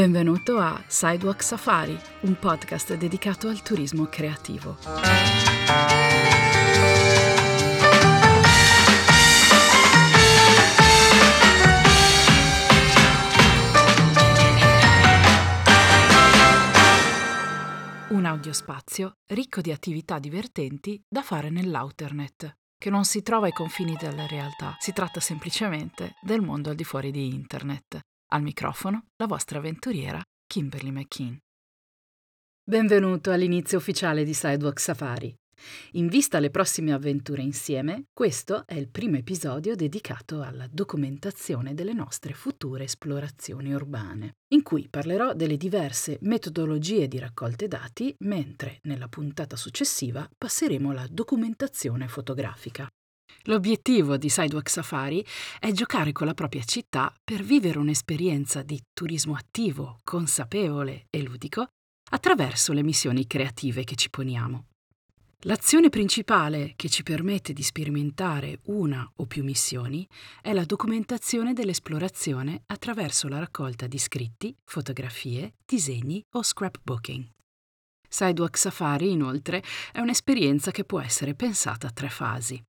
Benvenuto a Sidewalk Safari, un podcast dedicato al turismo creativo. Un audiospazio ricco di attività divertenti da fare nell'Outernet, che non si trova ai confini della realtà, si tratta semplicemente del mondo al di fuori di Internet. Al microfono la vostra avventuriera Kimberly McKean. Benvenuto all'inizio ufficiale di Sidewalk Safari. In vista alle prossime avventure insieme, questo è il primo episodio dedicato alla documentazione delle nostre future esplorazioni urbane, in cui parlerò delle diverse metodologie di raccolte dati, mentre nella puntata successiva passeremo alla documentazione fotografica. L'obiettivo di Sidewalk Safari è giocare con la propria città per vivere un'esperienza di turismo attivo, consapevole e ludico attraverso le missioni creative che ci poniamo. L'azione principale che ci permette di sperimentare una o più missioni è la documentazione dell'esplorazione attraverso la raccolta di scritti, fotografie, disegni o scrapbooking. Sidewalk Safari, inoltre, è un'esperienza che può essere pensata a tre fasi.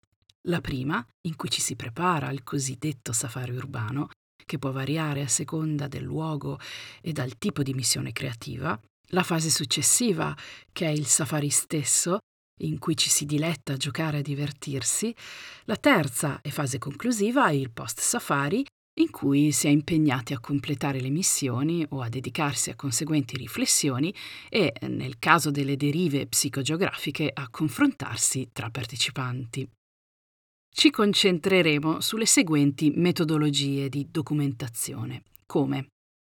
La prima, in cui ci si prepara al cosiddetto safari urbano, che può variare a seconda del luogo e dal tipo di missione creativa. La fase successiva, che è il safari stesso, in cui ci si diletta a giocare e a divertirsi. La terza e fase conclusiva è il post-safari, in cui si è impegnati a completare le missioni o a dedicarsi a conseguenti riflessioni e, nel caso delle derive psicogeografiche, a confrontarsi tra partecipanti. Ci concentreremo sulle seguenti metodologie di documentazione, come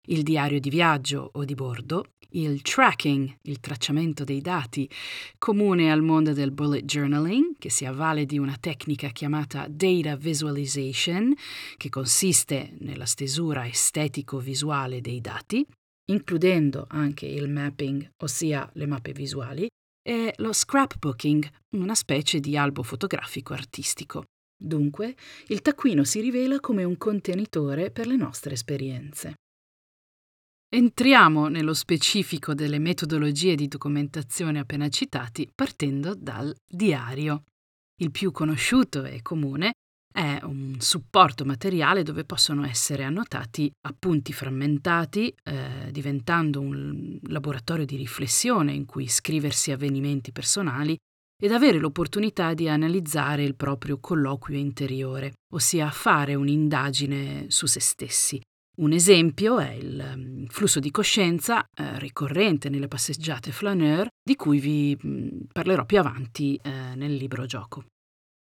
il diario di viaggio o di bordo, il tracking, il tracciamento dei dati, comune al mondo del bullet journaling, che si avvale di una tecnica chiamata data visualization, che consiste nella stesura estetico-visuale dei dati, includendo anche il mapping, ossia le mappe visuali, e lo scrapbooking, una specie di albo fotografico artistico. Dunque, il taccuino si rivela come un contenitore per le nostre esperienze. Entriamo nello specifico delle metodologie di documentazione appena citati partendo dal diario. Il più conosciuto e comune è un supporto materiale dove possono essere annotati appunti frammentati, eh, diventando un laboratorio di riflessione in cui scriversi avvenimenti personali ed avere l'opportunità di analizzare il proprio colloquio interiore, ossia fare un'indagine su se stessi. Un esempio è il mm, flusso di coscienza eh, ricorrente nelle passeggiate flaneur, di cui vi mm, parlerò più avanti eh, nel libro gioco.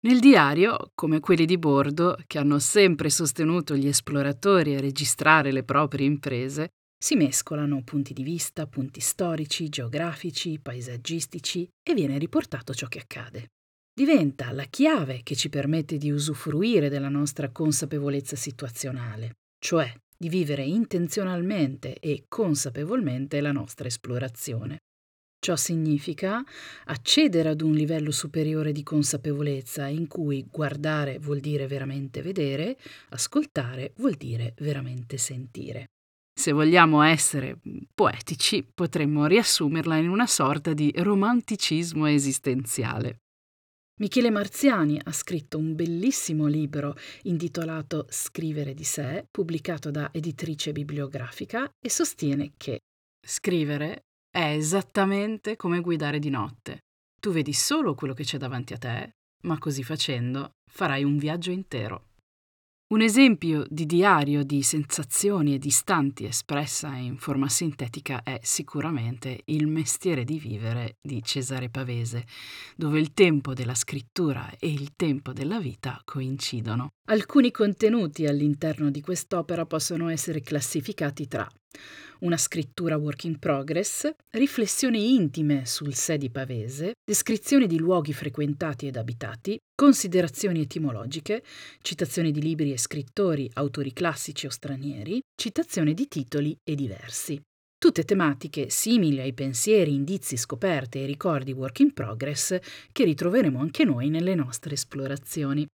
Nel diario, come quelli di bordo, che hanno sempre sostenuto gli esploratori a registrare le proprie imprese, si mescolano punti di vista, punti storici, geografici, paesaggistici e viene riportato ciò che accade. Diventa la chiave che ci permette di usufruire della nostra consapevolezza situazionale, cioè di vivere intenzionalmente e consapevolmente la nostra esplorazione. Ciò significa accedere ad un livello superiore di consapevolezza in cui guardare vuol dire veramente vedere, ascoltare vuol dire veramente sentire. Se vogliamo essere poetici, potremmo riassumerla in una sorta di romanticismo esistenziale. Michele Marziani ha scritto un bellissimo libro intitolato Scrivere di sé, pubblicato da editrice bibliografica, e sostiene che scrivere è esattamente come guidare di notte. Tu vedi solo quello che c'è davanti a te, ma così facendo farai un viaggio intero. Un esempio di diario di sensazioni e di istanti espressa in forma sintetica è sicuramente Il mestiere di vivere di Cesare Pavese, dove il tempo della scrittura e il tempo della vita coincidono. Alcuni contenuti all'interno di quest'opera possono essere classificati tra una scrittura work in progress, riflessioni intime sul sé di Pavese, descrizioni di luoghi frequentati ed abitati, considerazioni etimologiche, citazioni di libri e scrittori, autori classici o stranieri, citazioni di titoli e diversi. Tutte tematiche simili ai pensieri, indizi, scoperte e ricordi work in progress che ritroveremo anche noi nelle nostre esplorazioni.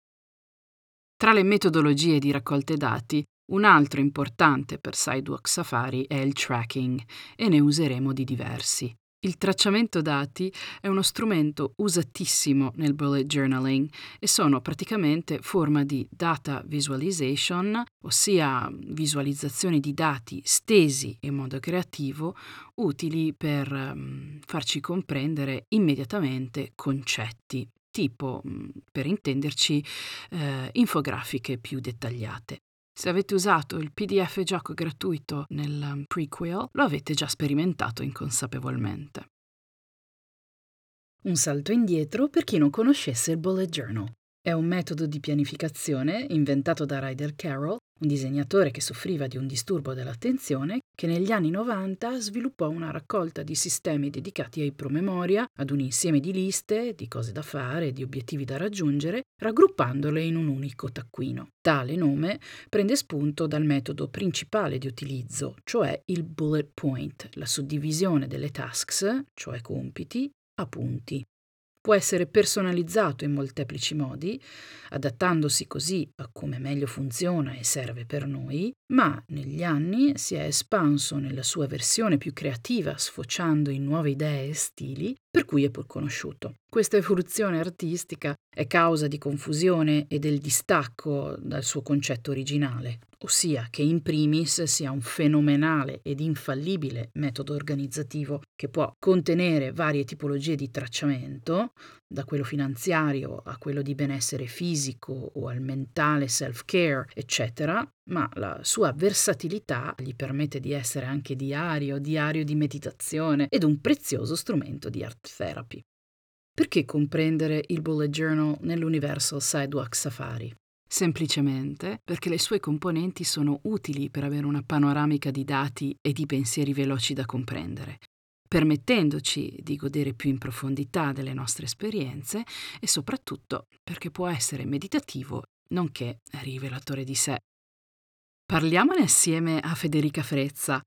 Tra le metodologie di raccolte dati Un altro importante per Sidewalk Safari è il tracking e ne useremo di diversi. Il tracciamento dati è uno strumento usatissimo nel bullet journaling e sono praticamente forma di data visualization, ossia visualizzazioni di dati stesi in modo creativo, utili per um, farci comprendere immediatamente concetti, tipo, um, per intenderci, eh, infografiche più dettagliate. Se avete usato il PDF gioco gratuito nel um, prequel, lo avete già sperimentato inconsapevolmente. Un salto indietro per chi non conoscesse il Bullet Journal. È un metodo di pianificazione inventato da Ryder Carroll un disegnatore che soffriva di un disturbo dell'attenzione che negli anni 90 sviluppò una raccolta di sistemi dedicati ai promemoria, ad un insieme di liste, di cose da fare, di obiettivi da raggiungere, raggruppandole in un unico taccuino. Tale nome prende spunto dal metodo principale di utilizzo, cioè il bullet point, la suddivisione delle tasks, cioè compiti, a punti può essere personalizzato in molteplici modi, adattandosi così a come meglio funziona e serve per noi, ma negli anni si è espanso nella sua versione più creativa, sfociando in nuove idee e stili, per cui è pur conosciuto. Questa evoluzione artistica è causa di confusione e del distacco dal suo concetto originale, ossia che in primis sia un fenomenale ed infallibile metodo organizzativo che può contenere varie tipologie di tracciamento, da quello finanziario a quello di benessere fisico o al mentale self-care, eccetera, ma la sua versatilità gli permette di essere anche diario, diario di meditazione ed un prezioso strumento di art therapy. Perché comprendere il bullet journal nell'Universal Sidewalk Safari? Semplicemente perché le sue componenti sono utili per avere una panoramica di dati e di pensieri veloci da comprendere, permettendoci di godere più in profondità delle nostre esperienze e soprattutto perché può essere meditativo nonché rivelatore di sé. Parliamone assieme a Federica Frezza,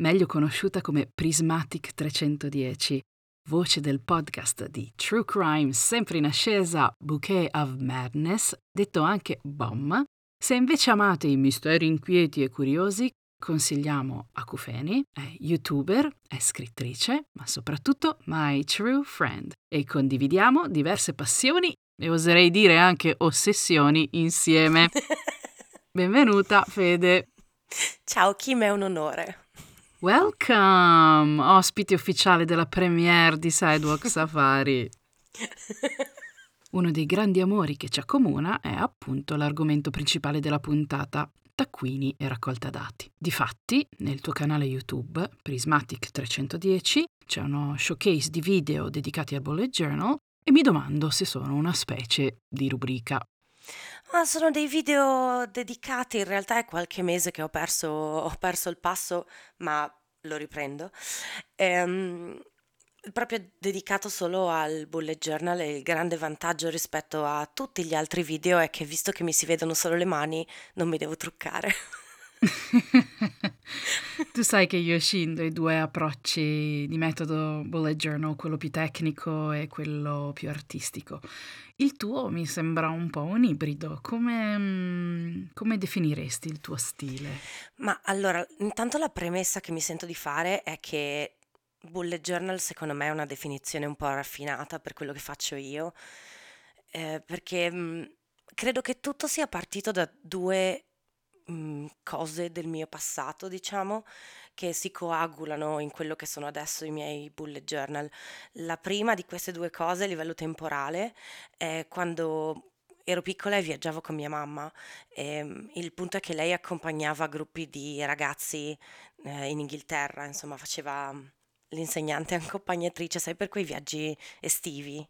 meglio conosciuta come Prismatic 310, voce del podcast di True Crime sempre in ascesa Bouquet of Madness, detto anche BOM. Se invece amate i misteri inquieti e curiosi, consigliamo Acufeni, è youtuber, è scrittrice, ma soprattutto my true friend e condividiamo diverse passioni e oserei dire anche ossessioni insieme. Benvenuta Fede. Ciao Kim, è un onore. Welcome, ospite ufficiale della premiere di Sidewalk Safari. Uno dei grandi amori che ci accomuna è appunto l'argomento principale della puntata, taccuini e raccolta dati. Difatti, nel tuo canale YouTube, Prismatic 310, c'è uno showcase di video dedicati al bullet journal e mi domando se sono una specie di rubrica. Ah, sono dei video dedicati, in realtà è qualche mese che ho perso, ho perso il passo, ma lo riprendo. Ehm, proprio dedicato solo al bullet journal e il grande vantaggio rispetto a tutti gli altri video è che visto che mi si vedono solo le mani, non mi devo truccare. tu sai che io scindo i due approcci di metodo bullet journal, quello più tecnico e quello più artistico. Il tuo mi sembra un po' un ibrido. Come, mm, come definiresti il tuo stile? Ma allora, intanto la premessa che mi sento di fare è che bullet journal secondo me è una definizione un po' raffinata per quello che faccio io, eh, perché mh, mm, credo che tutto sia partito da due mh, mhmm, cose del mio passato, diciamo, che si coagulano in quello che sono adesso i miei bullet journal. La prima di queste due cose a livello temporale è quando ero piccola e viaggiavo con mia mamma. E, ehm, il punto è che lei accompagnava gruppi di ragazzi eh, in Inghilterra, insomma, faceva l'insegnante accompagnatrice, sai, per quei viaggi estivi.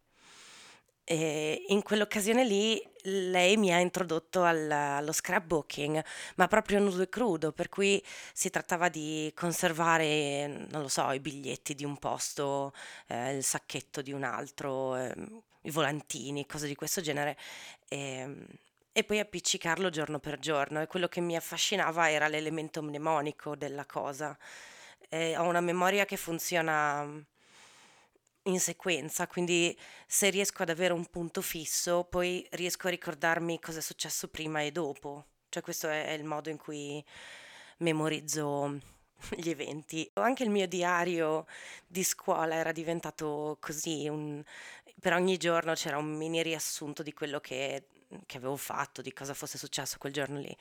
E in quell'occasione lì lei mi ha introdotto al- allo scrapbooking, ma proprio nudo e crudo, per cui si trattava di conservare, non lo so, i biglietti di un posto, eh, il sacchetto di un altro, eh, i volantini, cose di questo genere. E, e poi appiccicarlo giorno per giorno. E quello che mi affascinava era l'elemento mnemonico della cosa. E ho una memoria che funziona in sequenza, quindi se riesco ad avere un punto fisso, poi riesco a ricordarmi cosa è successo prima e dopo. Cioè questo è il modo in cui memorizzo gli eventi. Anche il mio diario di scuola era diventato così, un- per ogni giorno c'era un mini riassunto di quello che, che avevo fatto, di cosa fosse successo quel giorno lì.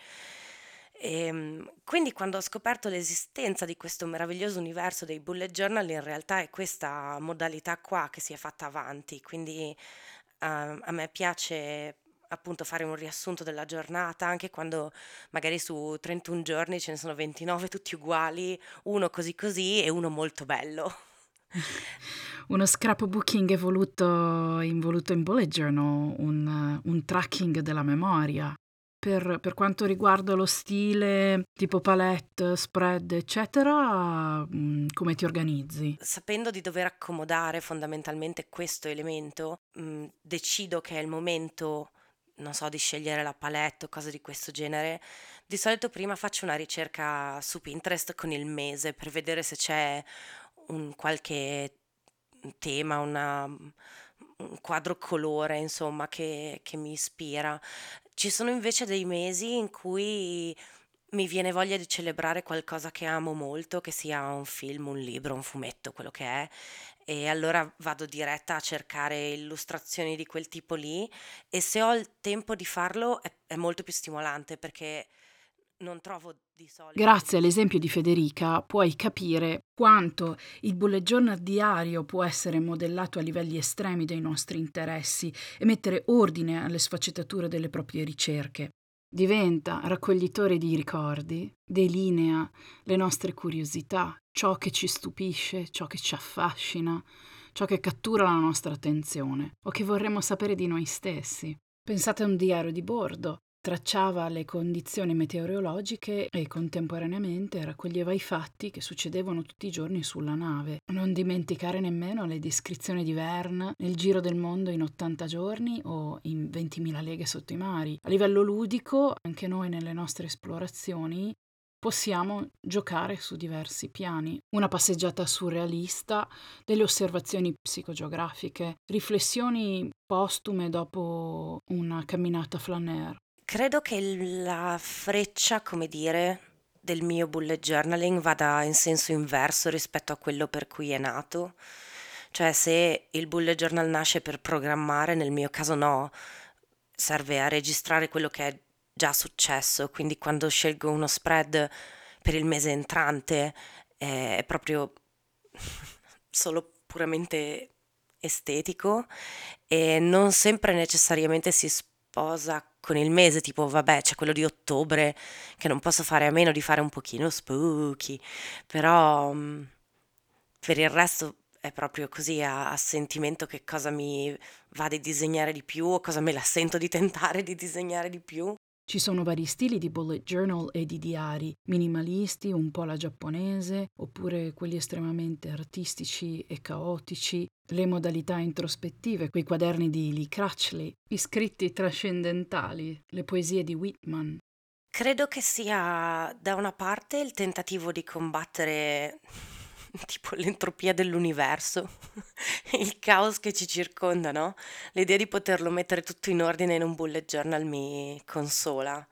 E, ehm, quindi quando ho scoperto l'esistenza di questo meraviglioso universo dei bullet journal, in realtà è questa modalità qua che si è fatta avanti, quindi uh, a me piace appunto fare un riassunto della giornata, anche quando magari su 31 giorni ce ne sono 29 tutti uguali, uno così così e uno molto bello. Uno scrapbooking evoluto, involuto in bullet journal, un, un tracking della memoria. Per, per, quanto riguarda lo stile, tipo palette, spread, eccetera, mm, come ti organizzi? Sapendo di dover accomodare fondamentalmente questo elemento, mh, mm, decido che è il momento non so, di scegliere la palette o cose di questo genere, di solito prima faccio una ricerca su Pinterest con il mese per vedere se c'è un qualche tema, una, un quadro colore, insomma, che, che mi ispira. Ci sono invece dei mesi in cui mi viene voglia di celebrare qualcosa che amo molto, che sia un film, un libro, un fumetto, quello che è, e allora vado diretta a cercare illustrazioni di quel tipo lì e se ho il tempo di farlo è, è molto più stimolante perché non trovo di solito. Grazie all'esempio di Federica puoi capire quanto il bullet journal diario può essere modellato a livelli estremi dei nostri interessi e mettere ordine alle sfaccettature delle proprie ricerche. Diventa raccoglitore di ricordi, delinea le nostre curiosità, ciò che ci stupisce, ciò che ci affascina, ciò che cattura la nostra attenzione o che vorremmo sapere di noi stessi. Pensate a un diario di bordo, tracciava le condizioni meteorologiche e contemporaneamente raccoglieva i fatti che succedevano tutti i giorni sulla nave. Non dimenticare nemmeno le descrizioni di Verne nel giro del mondo in 80 giorni o in 20.000 leghe sotto i mari. A livello ludico, anche noi nelle nostre esplorazioni possiamo giocare su diversi piani. Una passeggiata surrealista, delle osservazioni psicogeografiche, riflessioni postume dopo una camminata flaneur. Credo che la freccia, come dire, del mio bullet journaling vada in senso inverso rispetto a quello per cui è nato. Cioè, se il bullet journal nasce per programmare, nel mio caso no, serve a registrare quello che è già successo, quindi quando scelgo uno spread per il mese entrante è proprio solo puramente estetico e non sempre necessariamente si sposa con il mese, tipo vabbè c'è quello di ottobre che non posso fare a meno di fare un pochino spooky, però mm, per il resto è proprio così a, a, sentimento che cosa mi va di disegnare di più o cosa me la sento di tentare di disegnare di più. Ci sono vari stili di bullet journal e di diari, minimalisti, un po' la giapponese, oppure quelli estremamente artistici e caotici, le modalità introspettive, quei quaderni di Lee Crutchley, gli scritti trascendentali, le poesie di Whitman. Credo che sia da una parte il tentativo di combattere tipo l'entropia dell'universo, il caos che ci circonda, no? L'idea di poterlo mettere tutto in ordine in un bullet journal mi consola.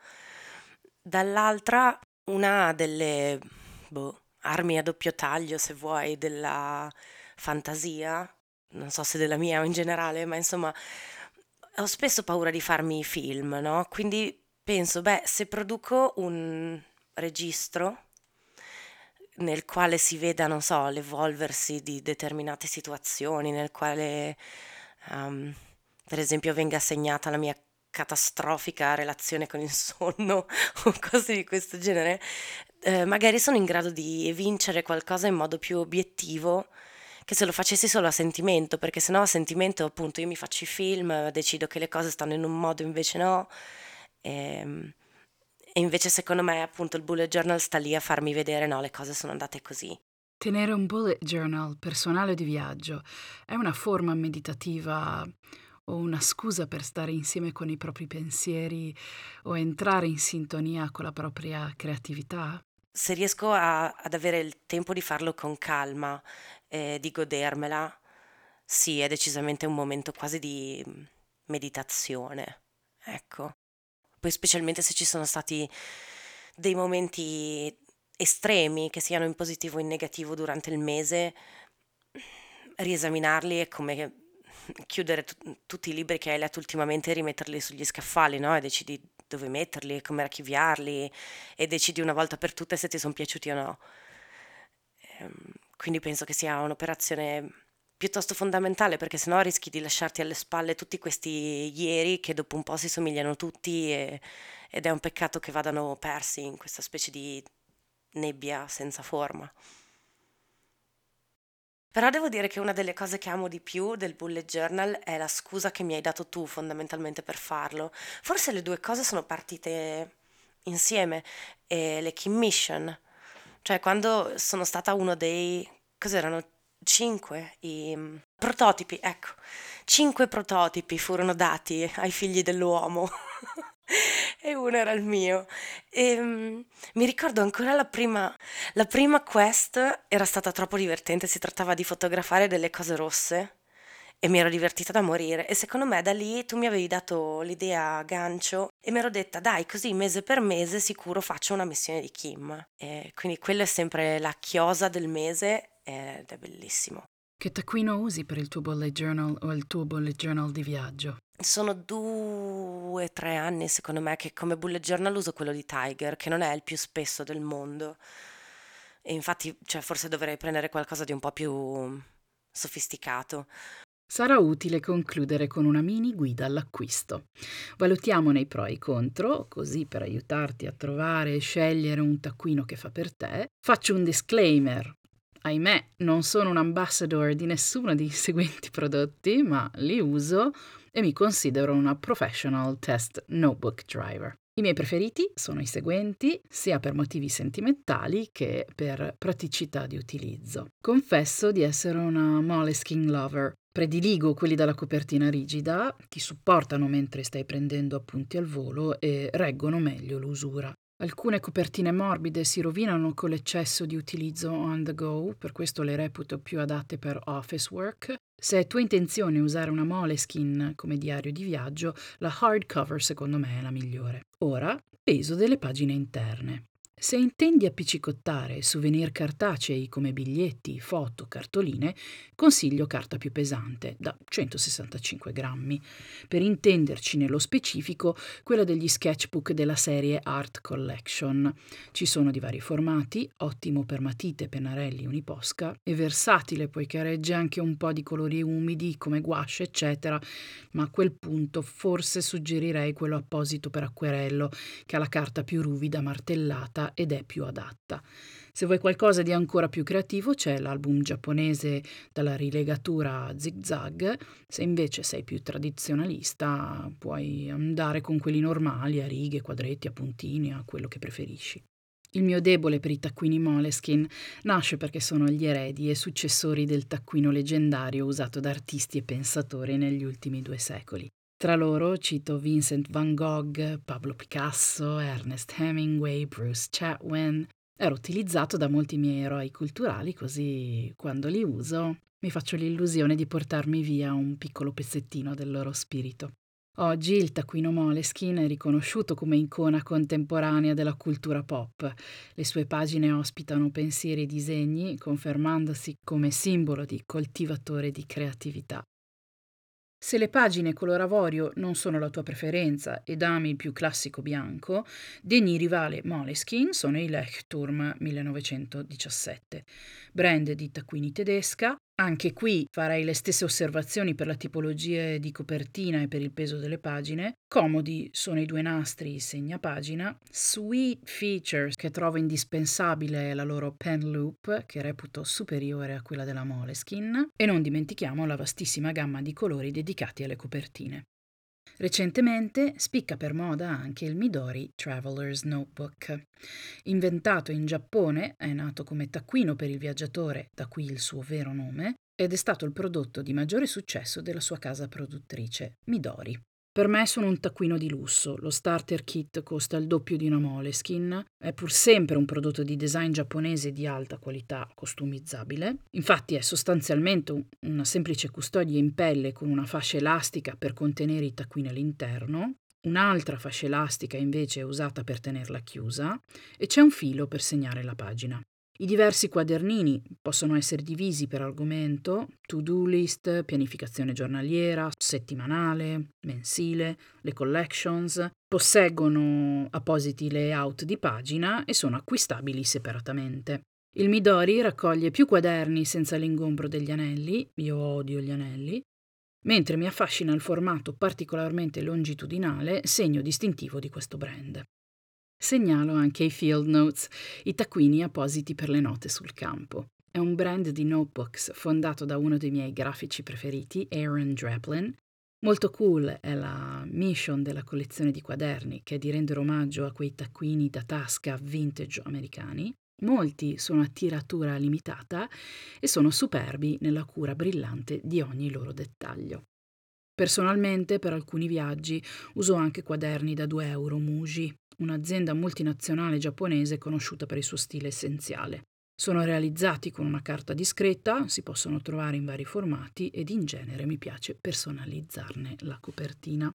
Dall'altra, una delle boh, armi a doppio taglio, se vuoi, della fantasia, non so se della mia o in generale, ma insomma, ho spesso paura di farmi film, no? Quindi penso, beh, se produco un registro nel quale si veda, non so, l'evolversi di determinate situazioni, nel quale, um, per esempio, venga segnata la mia catastrofica relazione con il sonno o cose di questo genere, eh, magari sono in grado di vincere qualcosa in modo più obiettivo che se lo facessi solo a sentimento, perché sennò a sentimento appunto io mi faccio i film, decido che le cose stanno in un modo, invece no. E, ehm, e invece secondo me appunto il bullet journal sta lì a farmi vedere no, le cose sono andate così. Tenere un bullet journal personale di viaggio è una forma meditativa o una scusa per stare insieme con i propri pensieri o entrare in sintonia con la propria creatività? Se riesco a, ad avere il tempo di farlo con calma, e di godermela, sì, è decisamente un momento quasi di meditazione. Ecco poi specialmente se ci sono stati dei momenti estremi, che siano in positivo o in negativo durante il mese, riesaminarli è come chiudere t- tutti i libri che hai letto ultimamente e rimetterli sugli scaffali, no? E decidi dove metterli, come archiviarli e decidi una volta per tutte se ti sono piaciuti o no. Ehm, quindi penso che sia un'operazione piuttosto fondamentale perché sennò rischi di lasciarti alle spalle tutti questi ieri che dopo un po' si somigliano tutti e, ed è un peccato che vadano persi in questa specie di nebbia senza forma. Però devo dire che una delle cose che amo di più del bullet journal è la scusa che mi hai dato tu fondamentalmente per farlo. Forse le due cose sono partite insieme, e le commission, cioè quando sono stata uno dei, cos'erano, cinque i mm, prototipi, ecco, cinque prototipi furono dati ai figli dell'uomo. e uno era il mio. E, um, mi ricordo ancora la prima, la prima quest era stata troppo divertente, si trattava di fotografare delle cose rosse e mi ero divertita da morire e secondo me da lì tu mi avevi dato l'idea a gancio e mi ero detta dai così mese per mese sicuro faccio una missione di Kim e quindi quella è sempre la chiosa del mese ed è bellissimo. Che taccuino usi per il tuo bullet journal o il tuo bullet journal di viaggio? Sono due o tre anni, secondo me, che come bullet journal uso quello di Tiger, che non è il più spesso del mondo. E infatti, cioè, forse dovrei prendere qualcosa di un po' più sofisticato. Sarà utile concludere con una mini guida all'acquisto. Valutiamone i pro e i contro, così per aiutarti a trovare e scegliere un taccuino che fa per te. Faccio un disclaimer ahimè, non sono un ambassador di nessuno dei seguenti prodotti, ma li uso e mi considero una professional test notebook driver. I miei preferiti sono i seguenti, sia per motivi sentimentali che per praticità di utilizzo. Confesso di essere una Moleskine lover. Prediligo quelli dalla copertina rigida, ti supportano mentre stai prendendo appunti al volo e reggono meglio l'usura. Alcune copertine morbide si rovinano con l'eccesso di utilizzo on the go, per questo le reputo più adatte per office work. Se è tua intenzione usare una Moleskin come diario di viaggio, la hardcover secondo me è la migliore. Ora, peso delle pagine interne. Se intendi appiccicottare souvenir cartacei come biglietti, foto, cartoline, consiglio carta più pesante, da 165 grammi. Per intenderci nello specifico, quella degli sketchbook della serie Art Collection. Ci sono di vari formati, ottimo per matite, pennarelli, uniposca, e versatile poiché regge anche un po' di colori umidi come gouache, eccetera, ma a quel punto forse suggerirei quello apposito per acquerello, che ha la carta più ruvida martellata ed è più adatta. Se vuoi qualcosa di ancora più creativo c'è l'album giapponese dalla rilegatura zigzag, se invece sei più tradizionalista puoi andare con quelli normali a righe, quadretti, a puntini, a quello che preferisci. Il mio debole per i taccuini Moleskin nasce perché sono gli eredi e successori del taccuino leggendario usato da artisti e pensatori negli ultimi due secoli. Tra loro cito Vincent van Gogh, Pablo Picasso, Ernest Hemingway, Bruce Chatwin. Era utilizzato da molti miei eroi culturali, così quando li uso mi faccio l'illusione di portarmi via un piccolo pezzettino del loro spirito. Oggi il taccuino Moleskin è riconosciuto come icona contemporanea della cultura pop. Le sue pagine ospitano pensieri e disegni, confermandosi come simbolo di coltivatore di creatività. Se le pagine color avorio non sono la tua preferenza ed ami il più classico bianco, degni rivale Moleskin sono i Lechturm 1917, brand di taccuini tedesca, anche qui farei le stesse osservazioni per la tipologia di copertina e per il peso delle pagine. Comodi sono i due nastri segnapagina. Sweet features che trovo indispensabile la loro pen loop, che reputo superiore a quella della Moleskin. E non dimentichiamo la vastissima gamma di colori dedicati alle copertine. Recentemente spicca per moda anche il Midori Traveler's Notebook. Inventato in Giappone, è nato come taccuino per il viaggiatore, da qui il suo vero nome, ed è stato il prodotto di maggiore successo della sua casa produttrice, Midori. Per me sono un taccuino di lusso, lo starter kit costa il doppio di una Moleskin, è pur sempre un prodotto di design giapponese di alta qualità customizzabile, infatti è sostanzialmente una semplice custodia in pelle con una fascia elastica per contenere i taccuini all'interno, Un'altra fascia elastica invece è usata per tenerla chiusa. E c'è un filo per segnare la pagina. I diversi quadernini possono essere divisi per argomento, to-do list, pianificazione giornaliera, settimanale, mensile, le collections, posseggono appositi layout di pagina e sono acquistabili separatamente. Il Midori raccoglie più quaderni senza l'ingombro degli anelli, io odio gli anelli, mentre mi affascina il formato particolarmente longitudinale, segno distintivo di questo brand. Segnalo anche i Field Notes, i taccuini appositi per le note sul campo. È un brand di notebooks fondato da uno dei miei grafici preferiti, Aaron Draplin. Molto cool è la mission della collezione di quaderni, che è di rendere omaggio a quei taccuini da tasca vintage americani. Molti sono a tiratura limitata e sono superbi nella cura brillante di ogni loro dettaglio. Personalmente, per alcuni viaggi, uso anche quaderni da 2 euro Muji, un'azienda multinazionale giapponese conosciuta per il suo stile essenziale. Sono realizzati con una carta discreta, si possono trovare in vari formati ed in genere mi piace personalizzarne la copertina.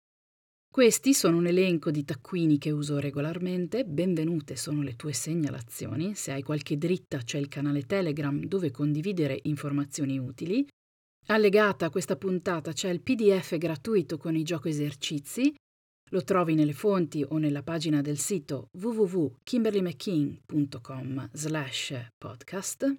Questi sono un elenco di taccuini che uso regolarmente, benvenute sono le tue segnalazioni, se hai qualche dritta c'è il canale Telegram dove condividere informazioni utili. Allegata a questa puntata c'è il PDF gratuito con i gioco esercizi lo trovi nelle fonti o nella pagina del sito www.kimberlymcking.com slash podcast.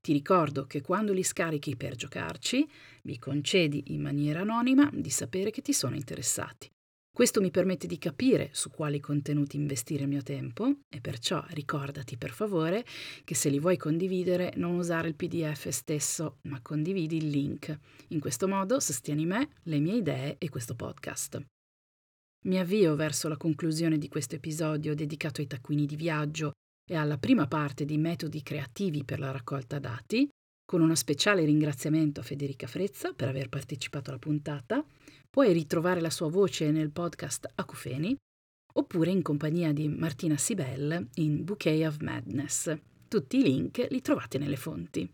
Ti ricordo che quando li scarichi per giocarci, mi concedi in maniera anonima di sapere che ti sono interessati. Questo mi permette di capire su quali contenuti investire il mio tempo e perciò ricordati per favore che se li vuoi condividere non usare il PDF stesso, ma condividi il link. In questo modo sostieni me, le mie idee e questo podcast. Mi avvio verso la conclusione di questo episodio dedicato ai taccuini di viaggio e alla prima parte di metodi creativi per la raccolta dati, con uno speciale ringraziamento a Federica Frezza per aver partecipato alla puntata. Puoi ritrovare la sua voce nel podcast Acufeni oppure in compagnia di Martina Sibel in Bouquet of Madness. Tutti i link li trovate nelle fonti.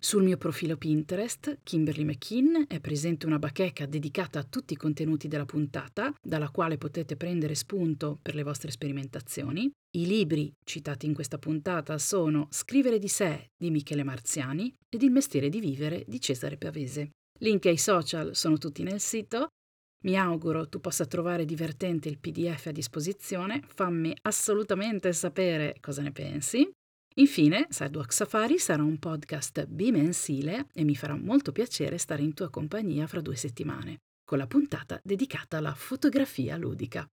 Sul mio profilo Pinterest, Kimberly McKean, è presente una bacheca dedicata a tutti i contenuti della puntata, dalla quale potete prendere spunto per le vostre sperimentazioni. I libri citati in questa puntata sono Scrivere di sé di Michele Marziani ed Il mestiere di vivere di Cesare Pavese. Link ai social sono tutti nel sito. Mi auguro tu possa trovare divertente il PDF a disposizione. Fammi assolutamente sapere cosa ne pensi. Infine, Sidewalk Safari sarà un podcast bimensile e mi farà molto piacere stare in tua compagnia fra due settimane, con la puntata dedicata alla fotografia ludica.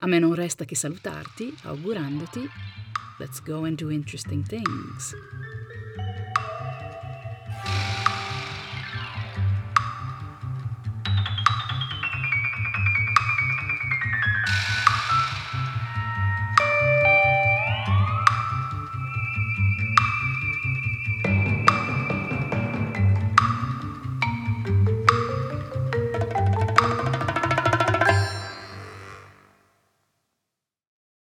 A me non resta che salutarti, augurandoti Let's go and do interesting things.